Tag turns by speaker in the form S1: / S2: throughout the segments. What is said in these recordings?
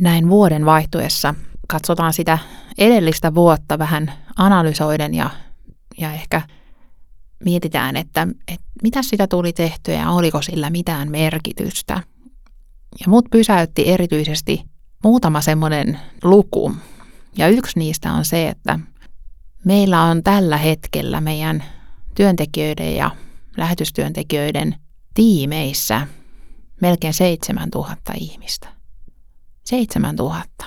S1: näin vuoden vaihtuessa katsotaan sitä edellistä vuotta vähän analysoiden ja, ja ehkä mietitään, että, että mitä sitä tuli tehtyä ja oliko sillä mitään merkitystä. Ja mut pysäytti erityisesti muutama semmoinen luku. Ja yksi niistä on se, että meillä on tällä hetkellä meidän työntekijöiden ja lähetystyöntekijöiden tiimeissä melkein 7000 ihmistä. 7000.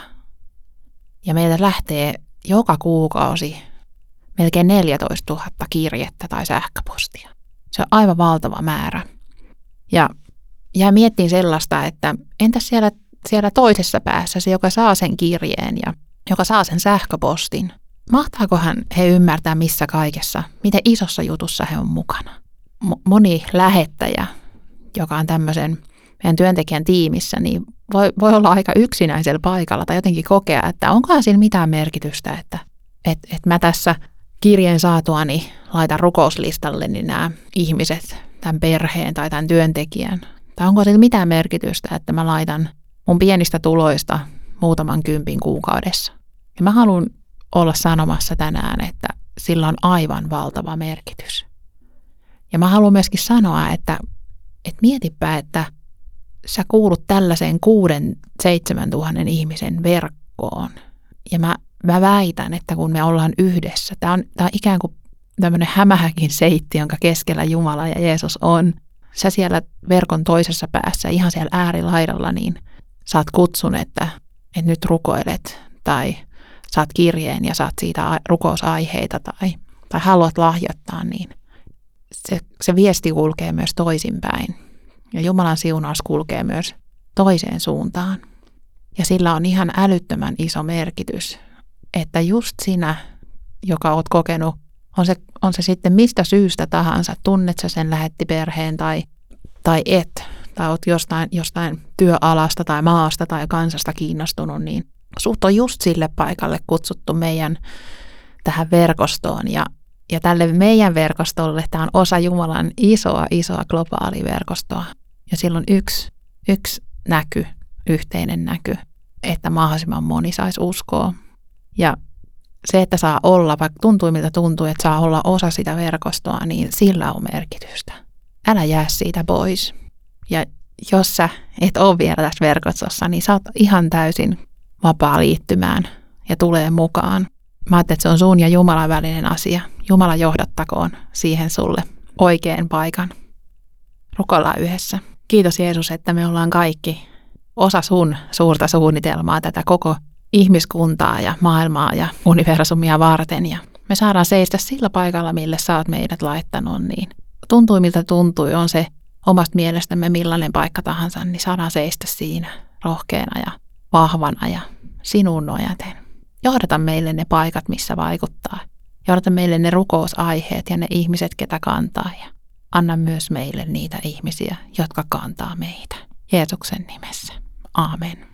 S1: Ja meiltä lähtee joka kuukausi melkein 14 000 kirjettä tai sähköpostia. Se on aivan valtava määrä. Ja, ja miettiin sellaista, että entäs siellä, siellä toisessa päässä se, joka saa sen kirjeen ja joka saa sen sähköpostin, mahtaakohan he ymmärtää missä kaikessa, miten isossa jutussa he on mukana. Moni lähettäjä, joka on tämmöisen meidän työntekijän tiimissä, niin voi, voi olla aika yksinäisellä paikalla tai jotenkin kokea, että onkohan sillä mitään merkitystä, että et, et mä tässä kirjeen saatuani laitan rukouslistalle niin nämä ihmiset, tämän perheen tai tämän työntekijän. Tai onko sillä mitään merkitystä, että mä laitan mun pienistä tuloista muutaman kympin kuukaudessa. Ja mä haluan olla sanomassa tänään, että sillä on aivan valtava merkitys. Ja mä haluan myöskin sanoa, että, että mietipä, että sä kuulut tällaiseen kuuden, seitsemän tuhannen ihmisen verkkoon. Ja mä, mä väitän, että kun me ollaan yhdessä, tämä on, tää on ikään kuin tämmöinen hämähäkin seitti, jonka keskellä Jumala ja Jeesus on. Sä siellä verkon toisessa päässä, ihan siellä äärilaidalla, niin saat kutsun, että, että nyt rukoilet tai saat kirjeen ja saat siitä rukousaiheita tai, tai haluat lahjoittaa, niin se, se viesti kulkee myös toisinpäin. Ja Jumalan siunaus kulkee myös toiseen suuntaan. Ja sillä on ihan älyttömän iso merkitys, että just sinä, joka oot kokenut, on se, on se sitten mistä syystä tahansa, tunnet sä sen lähettiperheen tai, tai et, tai oot jostain, jostain työalasta tai maasta tai kansasta kiinnostunut, niin sut on just sille paikalle kutsuttu meidän tähän verkostoon ja, ja tälle meidän verkostolle tämä on osa Jumalan isoa, isoa globaalia verkostoa. Ja silloin yksi, yksi näky, yhteinen näky, että mahdollisimman moni saisi uskoa. Ja se, että saa olla, vaikka tuntuu miltä tuntuu, että saa olla osa sitä verkostoa, niin sillä on merkitystä. Älä jää siitä pois. Ja jos sä et ole vielä tässä verkostossa, niin sä oot ihan täysin vapaa liittymään ja tulee mukaan. Mä ajattelin, että se on sun ja Jumalan välinen asia. Jumala johdattakoon siihen sulle oikean paikan. Rukoillaan yhdessä. Kiitos Jeesus, että me ollaan kaikki osa sun suurta suunnitelmaa, tätä koko ihmiskuntaa ja maailmaa ja universumia varten. Ja me saadaan seistä sillä paikalla, mille sä oot meidät laittanut, niin tuntui miltä tuntui, on se omasta mielestämme millainen paikka tahansa, niin saadaan seistä siinä rohkeana ja vahvana ja sinun nojaten. Johdata meille ne paikat, missä vaikuttaa. Johdata meille ne rukousaiheet ja ne ihmiset, ketä kantaa. Ja anna myös meille niitä ihmisiä, jotka kantaa meitä. Jeesuksen nimessä. Amen.